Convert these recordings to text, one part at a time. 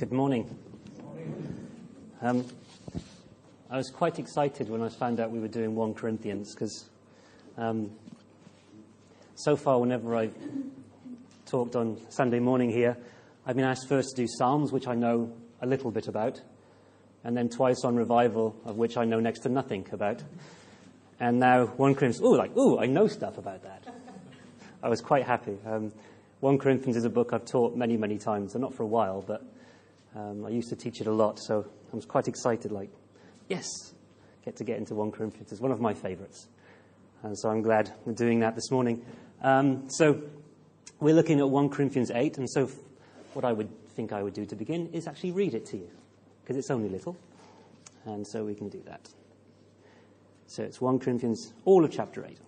Good morning. Um, I was quite excited when I found out we were doing 1 Corinthians because um, so far, whenever I've talked on Sunday morning here, I've been asked first to do Psalms, which I know a little bit about, and then twice on revival, of which I know next to nothing about. And now 1 Corinthians, oh, like, oh, I know stuff about that. I was quite happy. Um, 1 Corinthians is a book I've taught many, many times, and not for a while, but um, I used to teach it a lot, so I was quite excited, like, yes, get to get into 1 Corinthians. It's one of my favorites. And so I'm glad we're doing that this morning. Um, so we're looking at 1 Corinthians 8, and so what I would think I would do to begin is actually read it to you, because it's only little, and so we can do that. So it's 1 Corinthians, all of chapter 8.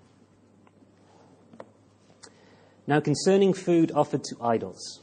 Now, concerning food offered to idols,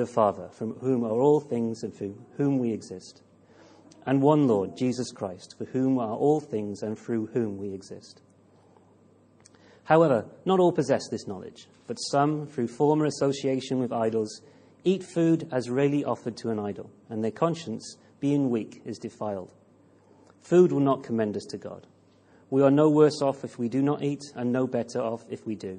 the Father, from whom are all things and through whom we exist, and one Lord, Jesus Christ, for whom are all things and through whom we exist. However, not all possess this knowledge, but some, through former association with idols, eat food as really offered to an idol, and their conscience, being weak, is defiled. Food will not commend us to God. We are no worse off if we do not eat, and no better off if we do.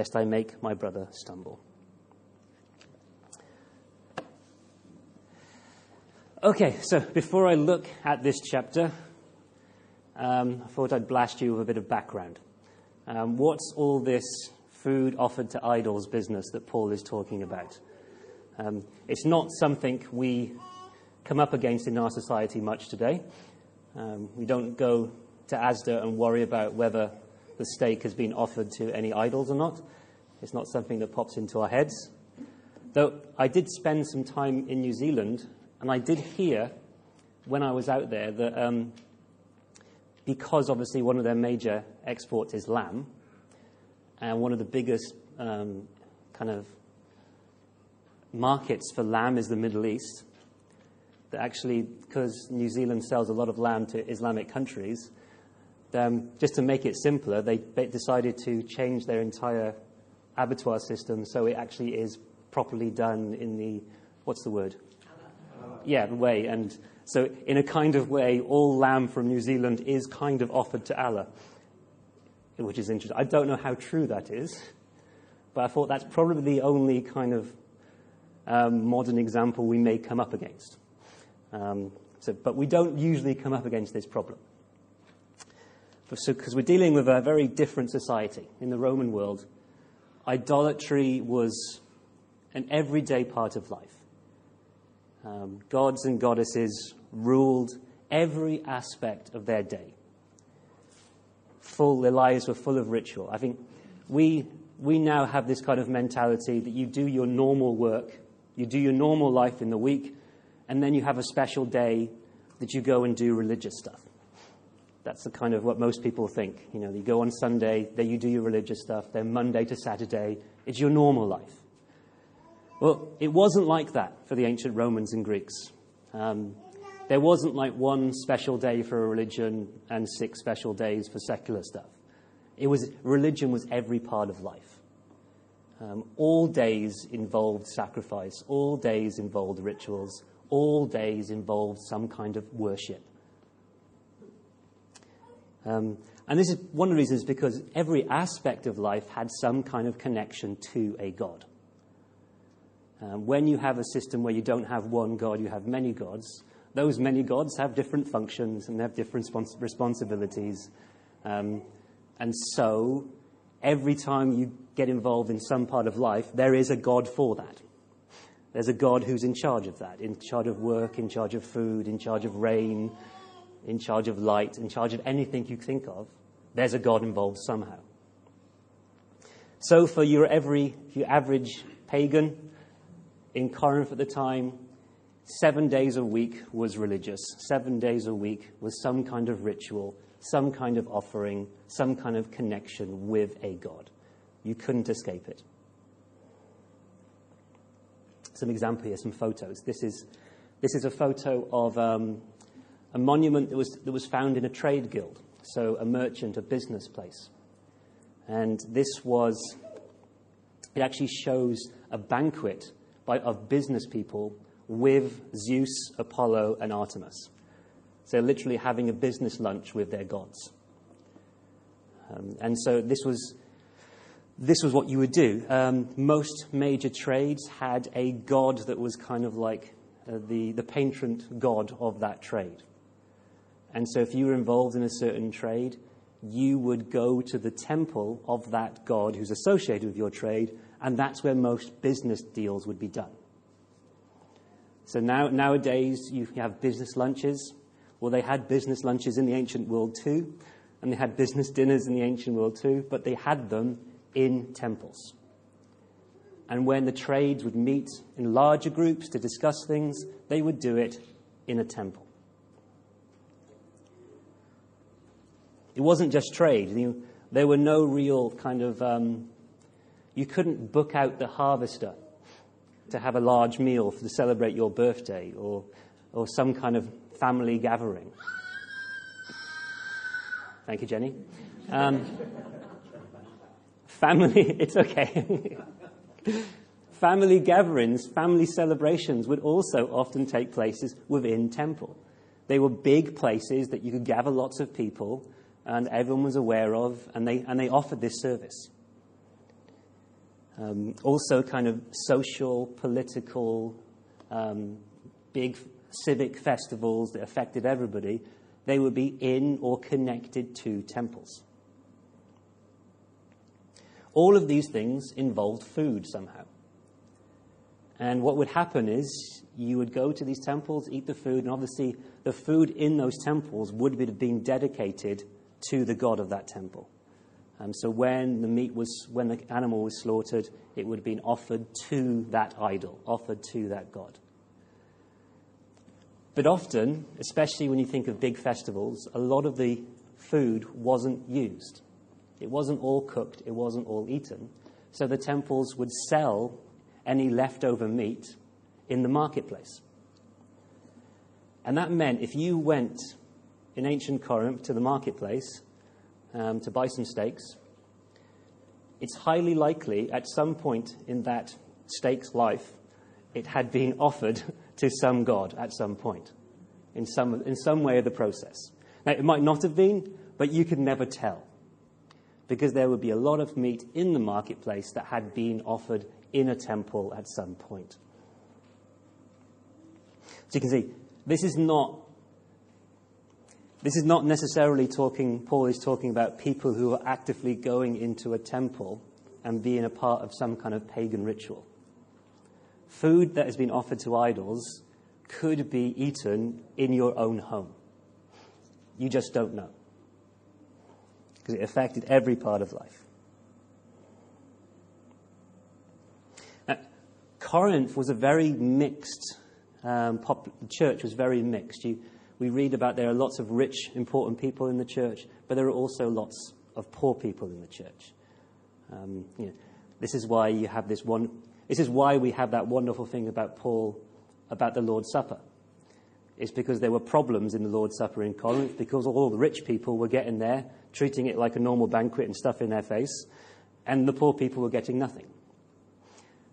lest I make my brother stumble. Okay, so before I look at this chapter, um, I thought I'd blast you with a bit of background. Um, what's all this food offered to idols business that Paul is talking about? Um, it's not something we come up against in our society much today. Um, we don't go to Asda and worry about whether the steak has been offered to any idols or not. It's not something that pops into our heads. Though I did spend some time in New Zealand, and I did hear when I was out there that um, because obviously one of their major exports is lamb, and one of the biggest um, kind of markets for lamb is the Middle East, that actually, because New Zealand sells a lot of lamb to Islamic countries, um, just to make it simpler, they, they decided to change their entire abattoir system so it actually is properly done in the, what's the word? Yeah, the way. And so, in a kind of way, all lamb from New Zealand is kind of offered to Allah, which is interesting. I don't know how true that is, but I thought that's probably the only kind of um, modern example we may come up against. Um, so, but we don't usually come up against this problem because we're dealing with a very different society. In the Roman world, idolatry was an everyday part of life. Um, gods and goddesses ruled every aspect of their day. Full, their lives were full of ritual. I think we, we now have this kind of mentality that you do your normal work, you do your normal life in the week, and then you have a special day that you go and do religious stuff. That's the kind of what most people think. You know, you go on Sunday, then you do your religious stuff, then Monday to Saturday, it's your normal life. Well, it wasn't like that for the ancient Romans and Greeks. Um, there wasn't like one special day for a religion and six special days for secular stuff. It was, religion was every part of life. Um, all days involved sacrifice, all days involved rituals, all days involved some kind of worship. Um, and this is one of the reasons because every aspect of life had some kind of connection to a God. Um, when you have a system where you don't have one God, you have many gods, those many gods have different functions and they have different respons- responsibilities. Um, and so, every time you get involved in some part of life, there is a God for that. There's a God who's in charge of that, in charge of work, in charge of food, in charge of rain, in charge of light, in charge of anything you think of. There's a God involved somehow. So, for your, every, your average pagan in Corinth at the time, seven days a week was religious. Seven days a week was some kind of ritual, some kind of offering, some kind of connection with a God. You couldn't escape it. Some example here, some photos. This is, this is a photo of um, a monument that was, that was found in a trade guild, so a merchant, a business place. And this was, it actually shows a banquet by, of business people with Zeus, Apollo, and Artemis. So literally having a business lunch with their gods. Um, and so this was, this was what you would do. Um, most major trades had a god that was kind of like uh, the, the patron god of that trade. And so if you were involved in a certain trade, you would go to the temple of that god who's associated with your trade, and that's where most business deals would be done. So now, nowadays, you have business lunches. Well, they had business lunches in the ancient world too, and they had business dinners in the ancient world too, but they had them in temples. And when the trades would meet in larger groups to discuss things, they would do it in a temple. It wasn't just trade. There were no real kind of, um, you couldn't book out the harvester to have a large meal to celebrate your birthday or, or some kind of family gathering. Thank you, Jenny. Um, family, it's okay. family gatherings, family celebrations would also often take places within temple. They were big places that you could gather lots of people and everyone was aware of, and they, and they offered this service. Um, also, kind of social, political, um, big civic festivals that affected everybody, they would be in or connected to temples. All of these things involved food somehow. And what would happen is you would go to these temples, eat the food, and obviously the food in those temples would have been dedicated to the god of that temple. Um, so when the meat was, when the animal was slaughtered, it would have been offered to that idol, offered to that god. But often, especially when you think of big festivals, a lot of the food wasn't used. It wasn't all cooked, it wasn't all eaten. So the temples would sell any leftover meat in the marketplace. And that meant if you went in ancient Corinth to the marketplace um, to buy some steaks, it's highly likely at some point in that steak's life it had been offered to some god at some point, in some, in some way of the process. Now, it might not have been, but you could never tell. Because there would be a lot of meat in the marketplace that had been offered in a temple at some point. So you can see, this is not this is not necessarily talking, Paul is talking about people who are actively going into a temple and being a part of some kind of pagan ritual. Food that has been offered to idols could be eaten in your own home. You just don't know. Because it affected every part of life. Now, Corinth was a very mixed, um, pop- church was very mixed. You, we read about there are lots of rich, important people in the church, but there are also lots of poor people in the church. Um, you know, this is why you have this one. This is why we have that wonderful thing about Paul about the Lord's Supper. It's because there were problems in the Lord's Supper in Corinth because all the rich people were getting there, treating it like a normal banquet and stuff in their face, and the poor people were getting nothing.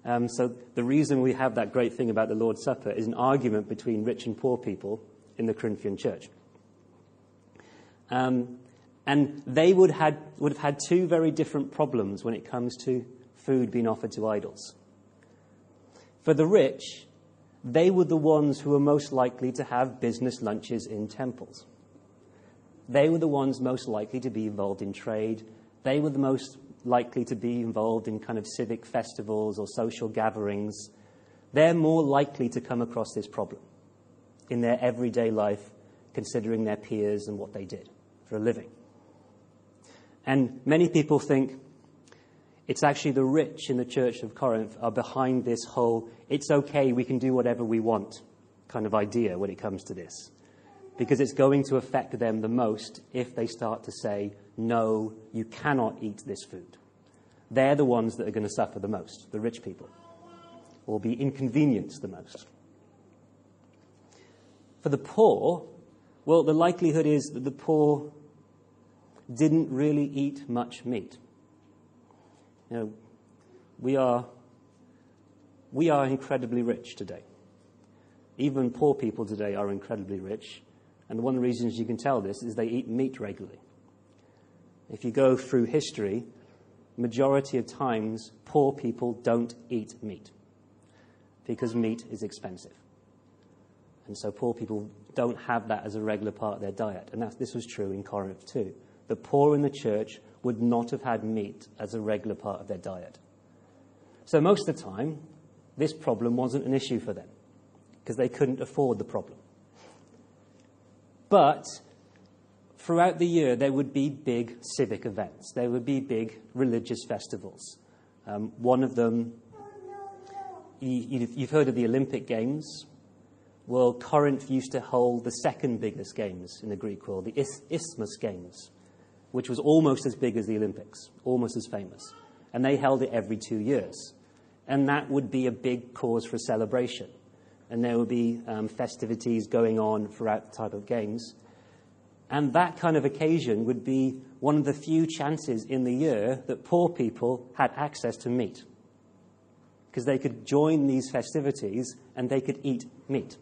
Um, so the reason we have that great thing about the Lord's Supper is an argument between rich and poor people in the Corinthian church. Um, and they would, had, would have had two very different problems when it comes to food being offered to idols. For the rich, they were the ones who were most likely to have business lunches in temples. They were the ones most likely to be involved in trade. They were the most likely to be involved in kind of civic festivals or social gatherings. They're more likely to come across this problem in their everyday life, considering their peers and what they did for a living. And many people think it's actually the rich in the church of Corinth are behind this whole, it's okay, we can do whatever we want kind of idea when it comes to this. Because it's going to affect them the most if they start to say, no, you cannot eat this food. They're the ones that are going to suffer the most, the rich people, or be inconvenienced the most. For the poor, well, the likelihood is that the poor didn't really eat much meat. You know, we are, we are incredibly rich today. Even poor people today are incredibly rich. And one of the reasons you can tell this is they eat meat regularly. If you go through history, majority of times poor people don't eat meat because meat is expensive. And so poor people don't have that as a regular part of their diet. And this was true in Corinth too. The poor in the church would not have had meat as a regular part of their diet. So most of the time, this problem wasn't an issue for them because they couldn't afford the problem. But throughout the year, there would be big civic events, there would be big religious festivals. Um, one of them, you, you've heard of the Olympic Games. Well, Corinth used to hold the second biggest games in the Greek world, the Isthmian Games which was almost as big as the Olympics, almost as famous. And they held it every two years. And that would be a big cause for celebration. And there would be um, festivities going on throughout the type of games. And that kind of occasion would be one of the few chances in the year that poor people had access to meat. Because they could join these festivities and they could eat meat.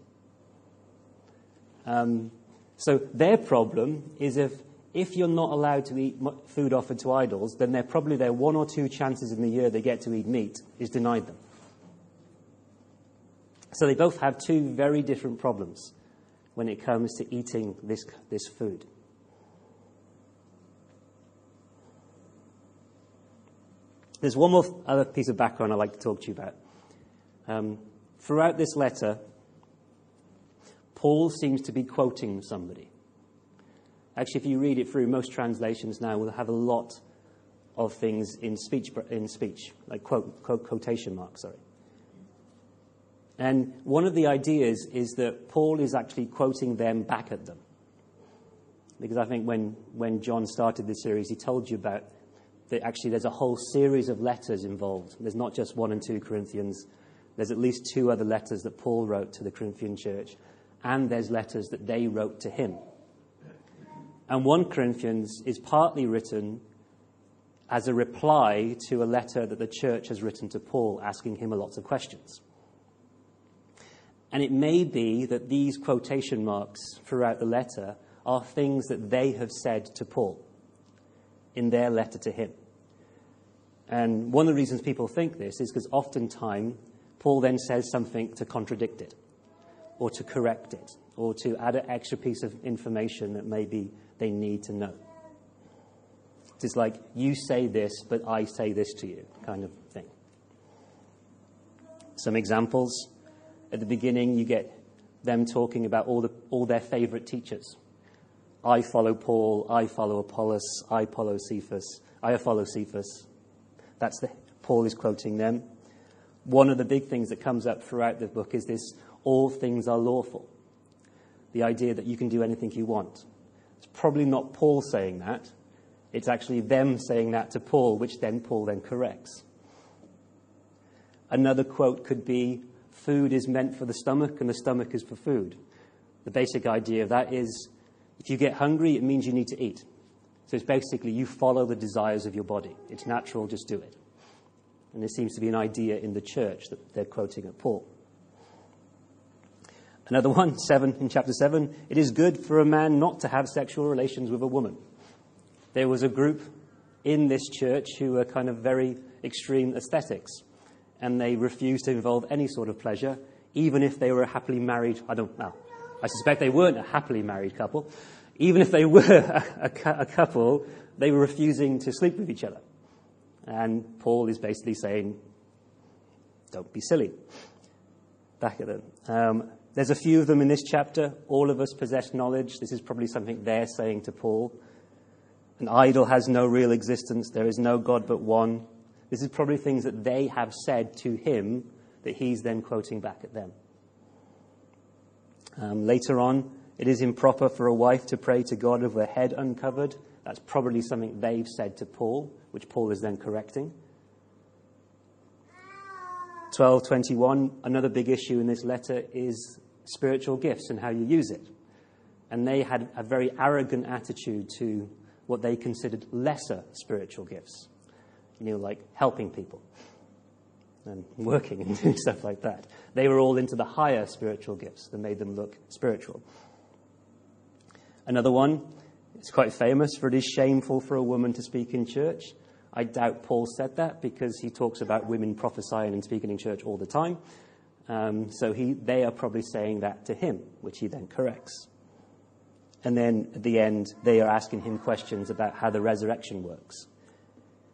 Um, so their problem is if if you're not allowed to eat food offered to idols, then they're probably their one or two chances in the year they get to eat meat is denied them. So they both have two very different problems when it comes to eating this, this food. There's one more other piece of background I'd like to talk to you about. Um, throughout this letter, Paul seems to be quoting somebody. Actually, if you read it through, most translations now will have a lot of things in speech, in speech like quote, quote, quotation marks, sorry. And one of the ideas is that Paul is actually quoting them back at them. Because I think when, when John started this series, he told you about that actually there's a whole series of letters involved. There's not just one and two Corinthians. There's at least two other letters that Paul wrote to the Corinthian church, and there's letters that they wrote to him. And 1 Corinthians is partly written as a reply to a letter that the church has written to Paul asking him a lot of questions. And it may be that these quotation marks throughout the letter are things that they have said to Paul in their letter to him. And one of the reasons people think this is because oftentimes Paul then says something to contradict it, or to correct it, or to add an extra piece of information that maybe they need to know. It's like, you say this, but I say this to you, kind of thing. Some examples. At the beginning, you get them talking about all, the, all their favorite teachers. I follow Paul, I follow Apollos, I follow Cephas, I follow Cephas. That's the, Paul is quoting them. One of the big things that comes up throughout the book is this all things are lawful. The idea that you can do anything you want. It's probably not Paul saying that. It's actually them saying that to Paul, which then Paul then corrects. Another quote could be food is meant for the stomach and the stomach is for food. The basic idea of that is if you get hungry, it means you need to eat. So it's basically you follow the desires of your body. It's natural, just do it. And there seems to be an idea in the church that they're quoting at Paul. Another one, seven in chapter seven. It is good for a man not to have sexual relations with a woman. There was a group in this church who were kind of very extreme ascetics. and they refused to involve any sort of pleasure, even if they were a happily married, I don't know. I suspect they weren't a happily married couple. Even if they were a, a, a couple, they were refusing to sleep with each other. And Paul is basically saying, don't be silly. Back at them. Um, there's a few of them in this chapter. All of us possess knowledge. This is probably something they're saying to Paul. An idol has no real existence. There is no God but one. This is probably things that they have said to him that he's then quoting back at them. Um, later on, it is improper for a wife to pray to God with her head uncovered. That's probably something they've said to Paul, which Paul is then correcting. 1221, another big issue in this letter is spiritual gifts and how you use it. And they had a very arrogant attitude to what they considered lesser spiritual gifts. You know, like helping people and working and doing stuff like that. They were all into the higher spiritual gifts that made them look spiritual. Another one, it's quite famous for it is shameful for a woman to speak in church. I doubt Paul said that because he talks about women prophesying and speaking in church all the time. Um, so he, they are probably saying that to him, which he then corrects. And then at the end, they are asking him questions about how the resurrection works.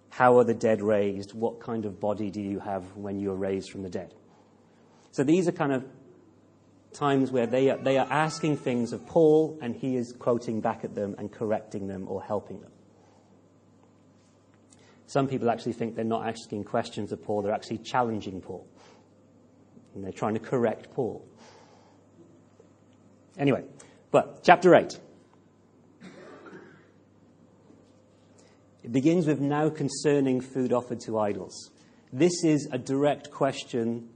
How are the dead raised? What kind of body do you have when you are raised from the dead? So these are kind of times where they are, they are asking things of Paul, and he is quoting back at them and correcting them or helping them. Some people actually think they're not asking questions of Paul, they're actually challenging Paul. And they're trying to correct Paul. Anyway, but chapter 8. It begins with now concerning food offered to idols. This is a direct question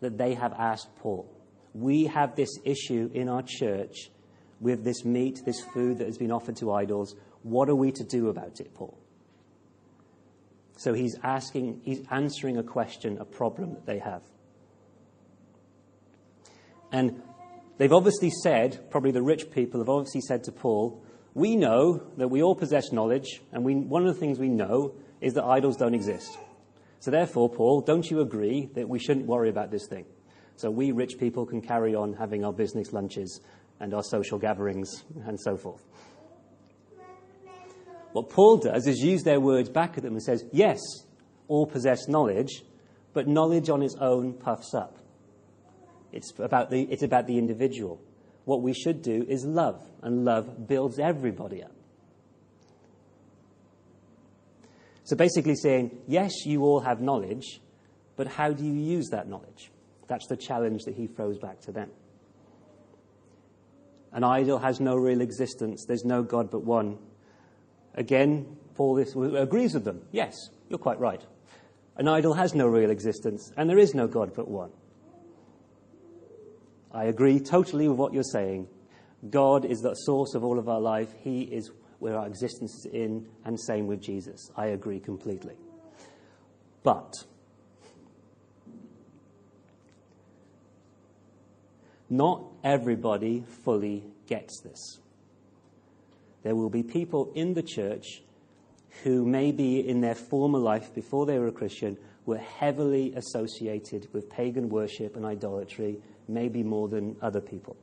that they have asked Paul. We have this issue in our church with this meat, this food that has been offered to idols. What are we to do about it, Paul? So he's asking, he's answering a question, a problem that they have. And they've obviously said, probably the rich people have obviously said to Paul, we know that we all possess knowledge, and we, one of the things we know is that idols don't exist. So therefore, Paul, don't you agree that we shouldn't worry about this thing? So we rich people can carry on having our business lunches and our social gatherings and so forth. What Paul does is use their words back at them and says, Yes, all possess knowledge, but knowledge on its own puffs up. It's about the, it's about the individual. What we should do is love, and love builds everybody up. So basically saying, yes, you all have knowledge, but how do you use that knowledge? That's the challenge that he throws back to them. An idol has no real existence. There's no God but one. Again, Paul agrees with them. Yes, you're quite right. An idol has no real existence, and there is no God but one. I agree totally with what you're saying. God is the source of all of our life. He is where our existence is in, and same with Jesus. I agree completely. But not everybody fully gets this. There will be people in the church who maybe in their former life, before they were a Christian, were heavily associated with pagan worship and idolatry, maybe more than other people.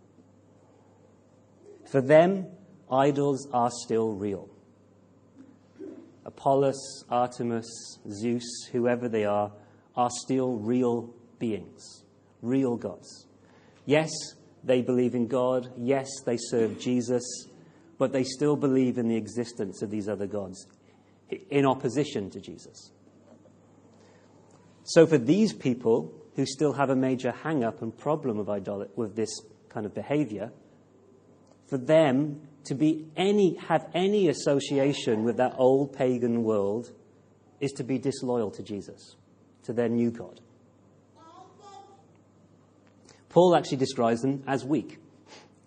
For them, idols are still real. Apollos, Artemis, Zeus, whoever they are, are still real beings, real gods. Yes, they believe in God. Yes, they serve Jesus but they still believe in the existence of these other gods in opposition to Jesus. So, for these people who still have a major hang up and problem with, idolat- with this kind of behavior, for them to be any, have any association with that old pagan world is to be disloyal to Jesus, to their new God. Paul actually describes them as weak.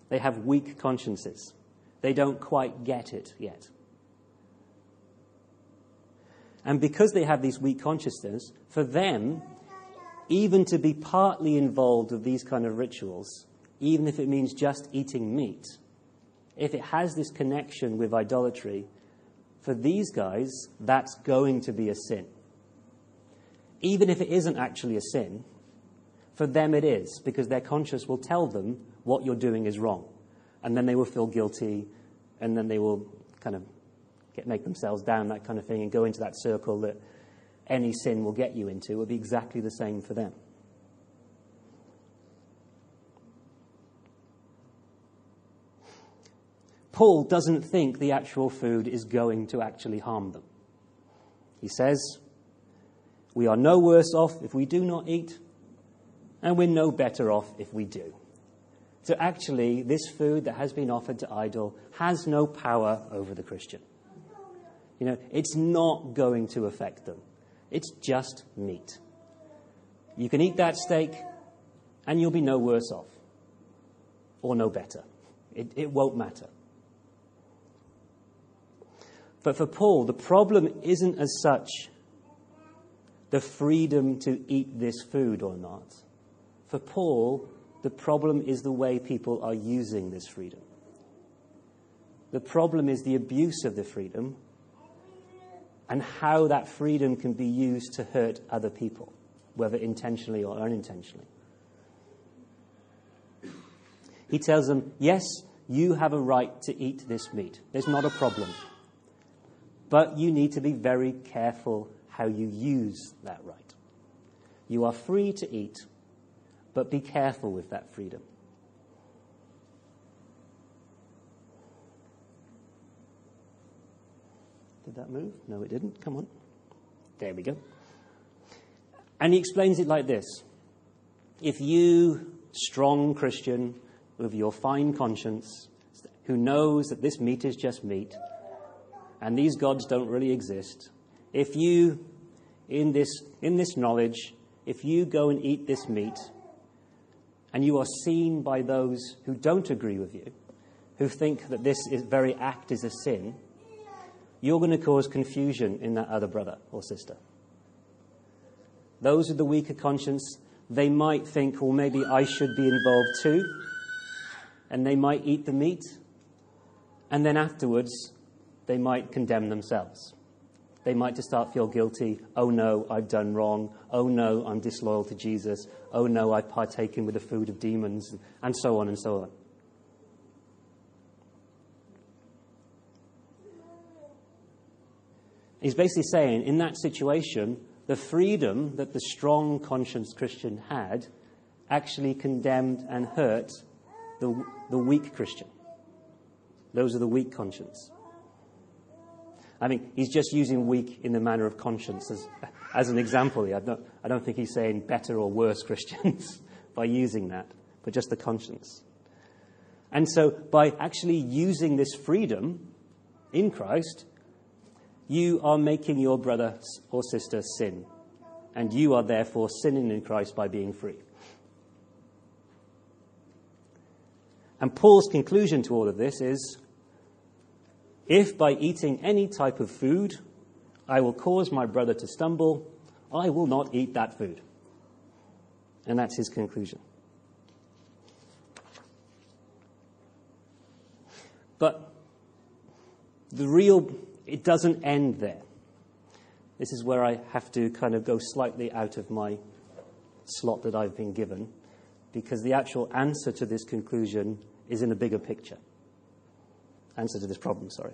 They have weak consciences. They don't quite get it yet. And because they have these weak consciousness, for them, even to be partly involved with these kind of rituals, even if it means just eating meat, if it has this connection with idolatry, for these guys, that's going to be a sin. even if it isn't actually a sin, for them it is, because their conscience will tell them what you're doing is wrong. And then they will feel guilty, and then they will kind of get, make themselves down, that kind of thing, and go into that circle that any sin will get you into. It will be exactly the same for them. Paul doesn't think the actual food is going to actually harm them. He says, We are no worse off if we do not eat, and we're no better off if we do. So actually, this food that has been offered to idol has no power over the Christian. You know, it's not going to affect them. It's just meat. You can eat that steak, and you'll be no worse off, or no better. It, it won't matter. But for Paul, the problem isn't as such the freedom to eat this food or not. For Paul, the problem is the way people are using this freedom. The problem is the abuse of the freedom and how that freedom can be used to hurt other people, whether intentionally or unintentionally. He tells them, Yes, you have a right to eat this meat. There's not a problem. But you need to be very careful how you use that right. You are free to eat, but be careful with that freedom. Did that move? No, it didn't. Come on. There we go. And he explains it like this If you, strong Christian, with your fine conscience, who knows that this meat is just meat, and these gods don't really exist, if you, in this, in this knowledge, if you go and eat this meat, and you are seen by those who don't agree with you, who think that this is, very act is a sin, you're going to cause confusion in that other brother or sister. Those with the weaker conscience, they might think, well, maybe I should be involved too. And they might eat the meat. And then afterwards, they might condemn themselves. They might just start feel guilty. Oh no, I've done wrong. Oh no, I'm disloyal to Jesus. Oh no, I've partaken with the food of demons, and so on and so on. He's basically saying, in that situation, the freedom that the strong conscience Christian had actually condemned and hurt the, the weak Christian. Those are the weak conscience. I mean, he's just using weak in the manner of conscience as, as an example. I don't, I don't think he's saying better or worse Christians by using that, but just the conscience. And so, by actually using this freedom in Christ, you are making your brother or sister sin. And you are therefore sinning in Christ by being free. And Paul's conclusion to all of this is if by eating any type of food I will cause my brother to stumble, I will not eat that food. And that's his conclusion. But the real, it doesn't end there. This is where I have to kind of go slightly out of my slot that I've been given, because the actual answer to this conclusion is in a bigger picture answer to this problem, sorry.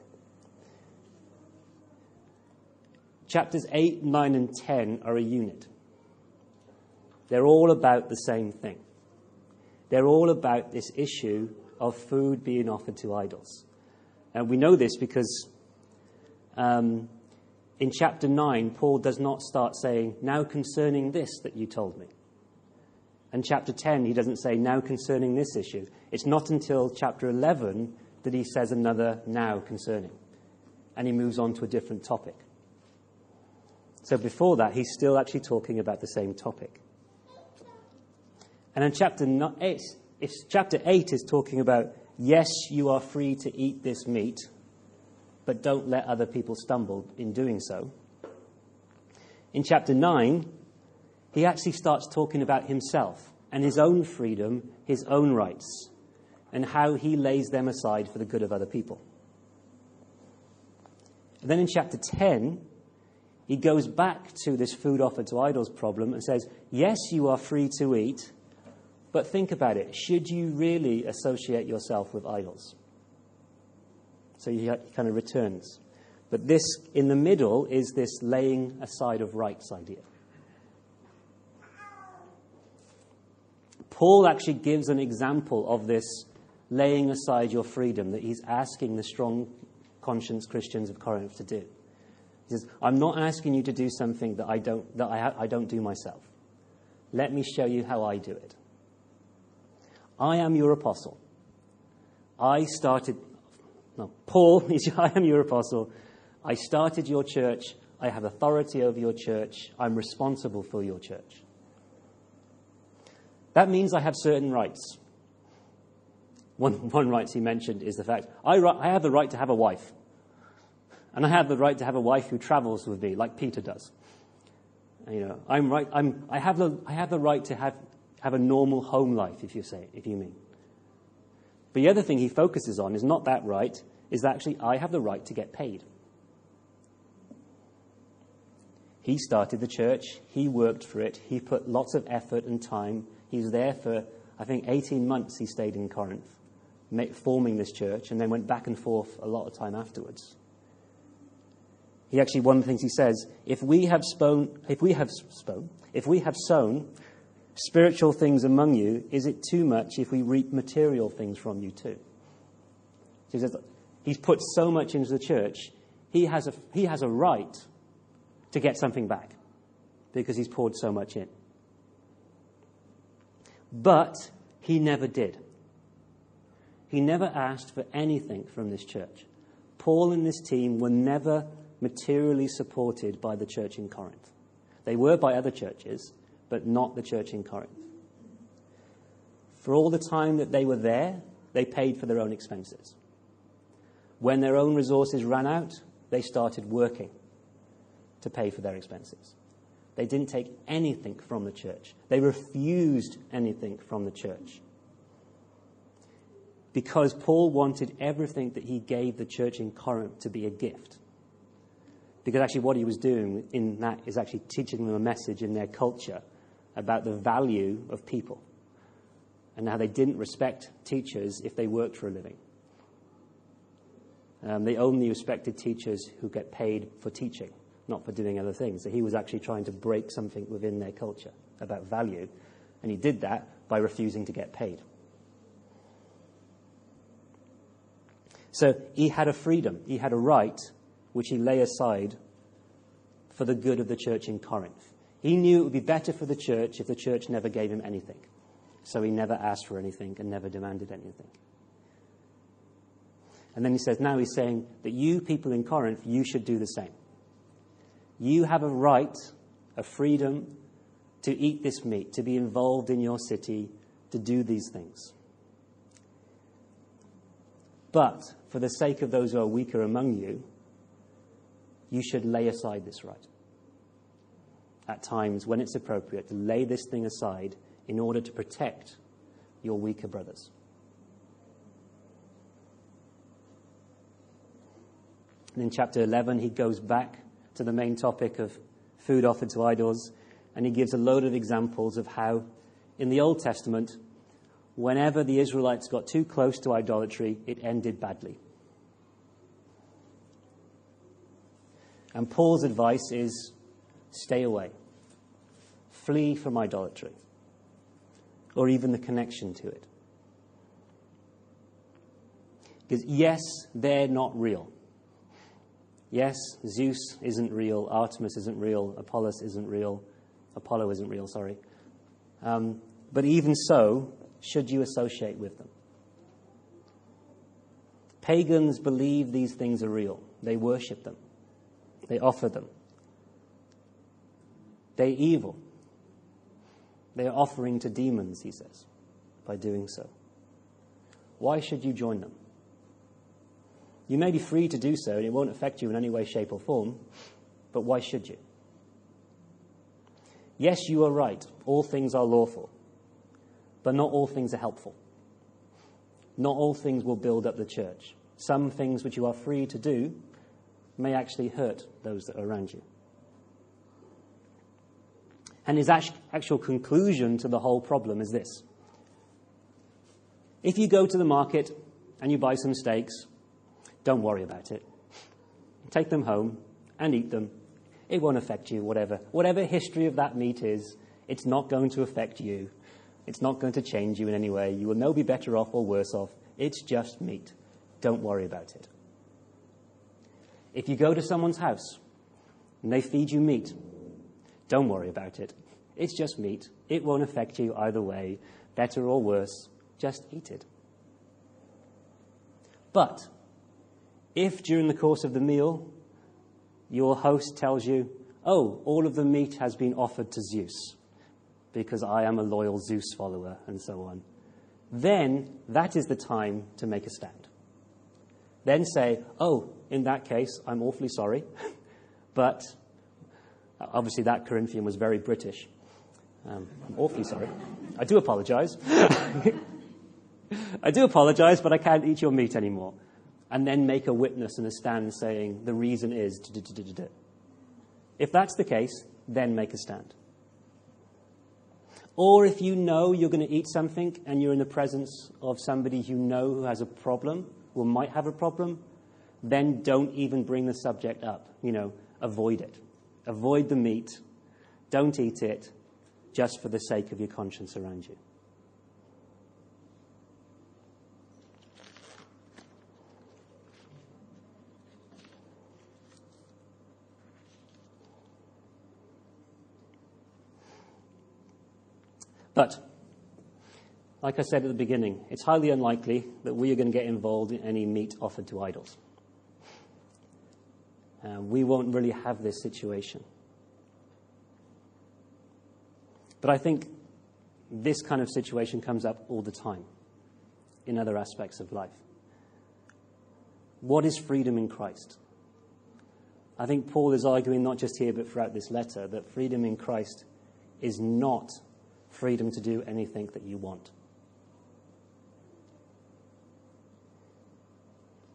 Chapters 8, 9, and 10 are a unit. They're all about the same thing. They're all about this issue of food being offered to idols. And we know this because um, in chapter 9, Paul does not start saying, Now concerning this that you told me. And chapter 10, he doesn't say, Now concerning this issue. It's not until chapter 11 that he says another now concerning. And he moves on to a different topic. So before that, he's still actually talking about the same topic. And in chapter 8, if chapter 8 is talking about, yes, you are free to eat this meat, but don't let other people stumble in doing so. In chapter 9, he actually starts talking about himself and his own freedom, his own rights and how he lays them aside for the good of other people. And then in chapter 10, he goes back to this food offered to idols problem and says, Yes, you are free to eat, but think about it. Should you really associate yourself with idols? So he kind of returns. But this, in the middle, is this laying aside of rights idea. Paul actually gives an example of this laying aside your freedom that he's asking the strong conscience Christians of Corinth to do. He says, I'm not asking you to do something that I don't, that I, I don't do myself. Let me show you how I do it. I am your apostle. I started, no, Paul I am your apostle. I started your church. I have authority over your church. I'm responsible for your church. That means I have certain rights. One, one right he mentioned is the fact I, I have the right to have a wife. And I have the right to have a wife who travels with me, like Peter does. You know, I'm right, I'm, I, have the, I have the right to have, have a normal home life, if you say, if you mean. But the other thing he focuses on is not that right, is that actually I have the right to get paid. He started the church, he worked for it, he put lots of effort and time. He was there for, I think, 18 months he stayed in Corinth, forming this church, and then went back and forth a lot of time afterwards. He actually, one of the things he says, if we have spown, if we have spown, if we have sown spiritual things among you, is it too much if we reap material things from you too? So he says, he's put so much into the church, he has a, he has a right to get something back because he's poured so much in. But he never did. He never asked for anything from this church. Paul and this team were never materially supported by the church in Corinth. They were by other churches, but not the church in Corinth. For all the time that they were there, they paid for their own expenses. When their own resources ran out, they started working to pay for their expenses. They didn't take anything from the church. They refused anything from the church. Because Paul wanted everything that he gave the church in Corinth to be a gift. Because actually, what he was doing in that is actually teaching them a message in their culture about the value of people and how they didn't respect teachers if they worked for a living. Um, they only respected teachers who get paid for teaching, not for doing other things. So he was actually trying to break something within their culture about value, and he did that by refusing to get paid. So he had a freedom, he had a right which he lay aside for the good of the church in Corinth. He knew it would be better for the church if the church never gave him anything. So he never asked for anything and never demanded anything. And then he says, now he's saying that you people in Corinth, you should do the same. You have a right, a freedom to eat this meat, to be involved in your city, to do these things. But for the sake of those who are weaker among you, you should lay aside this right. At times, when it's appropriate, to lay this thing aside in order to protect your weaker brothers. And in chapter 11, he goes back to the main topic of food offered to idols, and he gives a load of examples of how, in the Old Testament, whenever the Israelites got too close to idolatry, it ended badly. And Paul's advice is stay away, flee from idolatry, or even the connection to it. Because, yes, they're not real. Yes, Zeus isn't real, Artemis isn't real, Apollos isn't real, Apollo isn't real, sorry. Um, but even so, should you associate with them? Pagans believe these things are real, they worship them. They offer them. They're evil. They are offering to demons, he says, by doing so. Why should you join them? You may be free to do so, and it won't affect you in any way, shape, or form, but why should you? Yes, you are right. All things are lawful, but not all things are helpful. Not all things will build up the church. Some things which you are free to do may actually hurt those that are around you. And his actual conclusion to the whole problem is this If you go to the market and you buy some steaks, don't worry about it. Take them home and eat them. It won't affect you, whatever. Whatever history of that meat is, it's not going to affect you. It's not going to change you in any way. You will no be better off or worse off. It's just meat. Don't worry about it. If you go to someone's house and they feed you meat, don't worry about it. It's just meat. It won't affect you either way, better or worse. Just eat it. But if during the course of the meal your host tells you, oh, all of the meat has been offered to Zeus because I am a loyal Zeus follower and so on, then that is the time to make a stand. Then say, oh, in that case, I'm awfully sorry, but obviously that Corinthian was very British. Um, I'm awfully sorry. I do apologize. I do apologize, but I can't eat your meat anymore and then make a witness and a stand saying the reason is. If that's the case, then make a stand. Or if you know you're going to eat something and you're in the presence of somebody you know who has a problem or might have a problem, then don't even bring the subject up. You know, avoid it. Avoid the meat. Don't eat it just for the sake of your conscience around you. But, like I said at the beginning, it's highly unlikely that we are going to get involved in any meat offered to idols. Uh, we won't really have this situation. But I think this kind of situation comes up all the time in other aspects of life. What is freedom in Christ? I think Paul is arguing, not just here but throughout this letter, that freedom in Christ is not freedom to do anything that you want.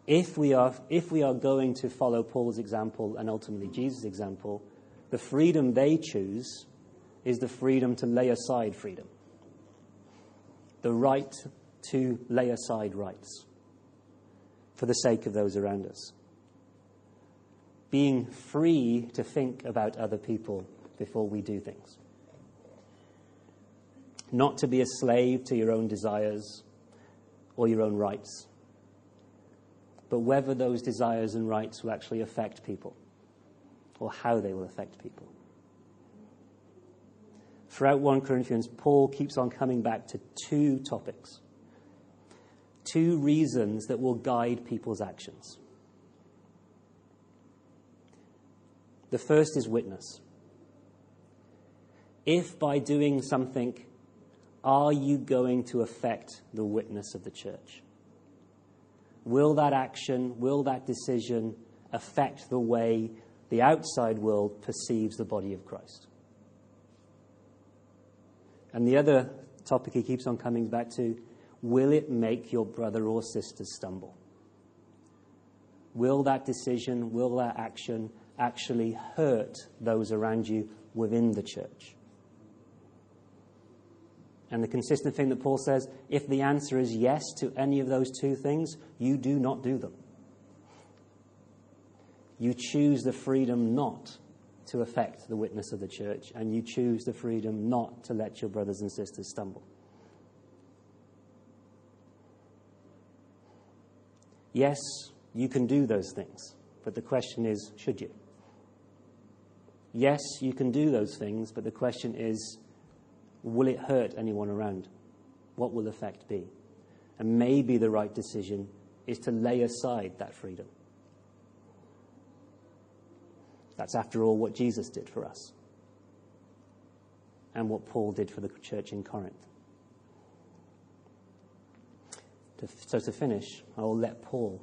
If we, are, if we are going to follow Paul's example and ultimately Jesus' example, the freedom they choose is the freedom to lay aside freedom, the right to lay aside rights for the sake of those around us. Being free to think about other people before we do things not to be a slave to your own desires or your own rights, but whether those desires and rights will actually affect people or how they will affect people. Throughout 1 Corinthians, Paul keeps on coming back to two topics, two reasons that will guide people's actions. The first is witness. If by doing something are you going to affect the witness of the church? Will that action, will that decision affect the way the outside world perceives the body of Christ? And the other topic he keeps on coming back to will it make your brother or sister stumble? Will that decision, will that action actually hurt those around you within the church? And the consistent thing that Paul says if the answer is yes to any of those two things, you do not do them. You choose the freedom not to affect the witness of the church, and you choose the freedom not to let your brothers and sisters stumble. Yes, you can do those things, but the question is should you? Yes, you can do those things, but the question is Will it hurt anyone around? What will the effect be? And maybe the right decision is to lay aside that freedom. That's, after all, what Jesus did for us and what Paul did for the church in Corinth. so, to finish, I will let Paul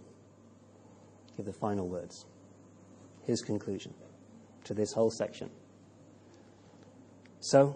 give the final words, his conclusion to this whole section. So,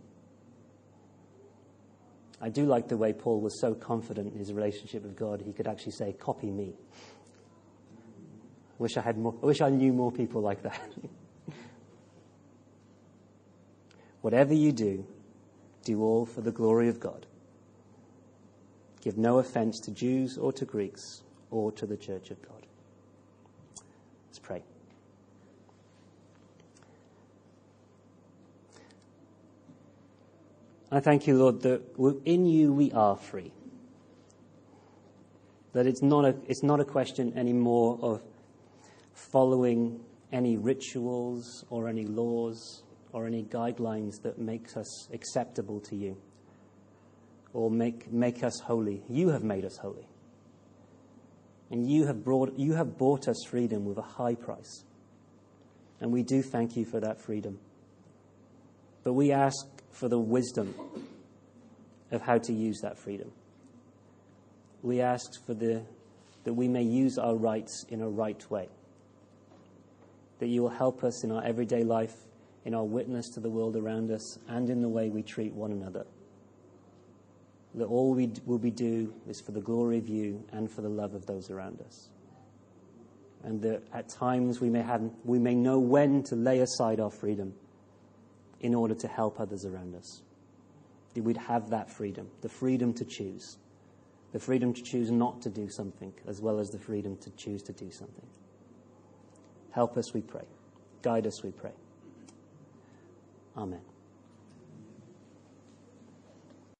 I do like the way Paul was so confident in his relationship with God, he could actually say, Copy me. Wish I, had more, I wish I knew more people like that. Whatever you do, do all for the glory of God. Give no offense to Jews or to Greeks or to the church of God. Let's pray. I thank you, Lord, that in you we are free. That it's not a, it's not a question anymore of following any rituals or any laws or any guidelines that make us acceptable to you or make, make us holy. You have made us holy. And you have, brought, you have bought us freedom with a high price. And we do thank you for that freedom. But we ask for the wisdom of how to use that freedom. We ask for the, that we may use our rights in a right way. That you will help us in our everyday life in our witness to the world around us, and in the way we treat one another. That all we will be do is for the glory of you and for the love of those around us. And that at times we may, have, we may know when to lay aside our freedom in order to help others around us. That we'd have that freedom, the freedom to choose, the freedom to choose not to do something, as well as the freedom to choose to do something. Help us, we pray. Guide us, we pray. Amen.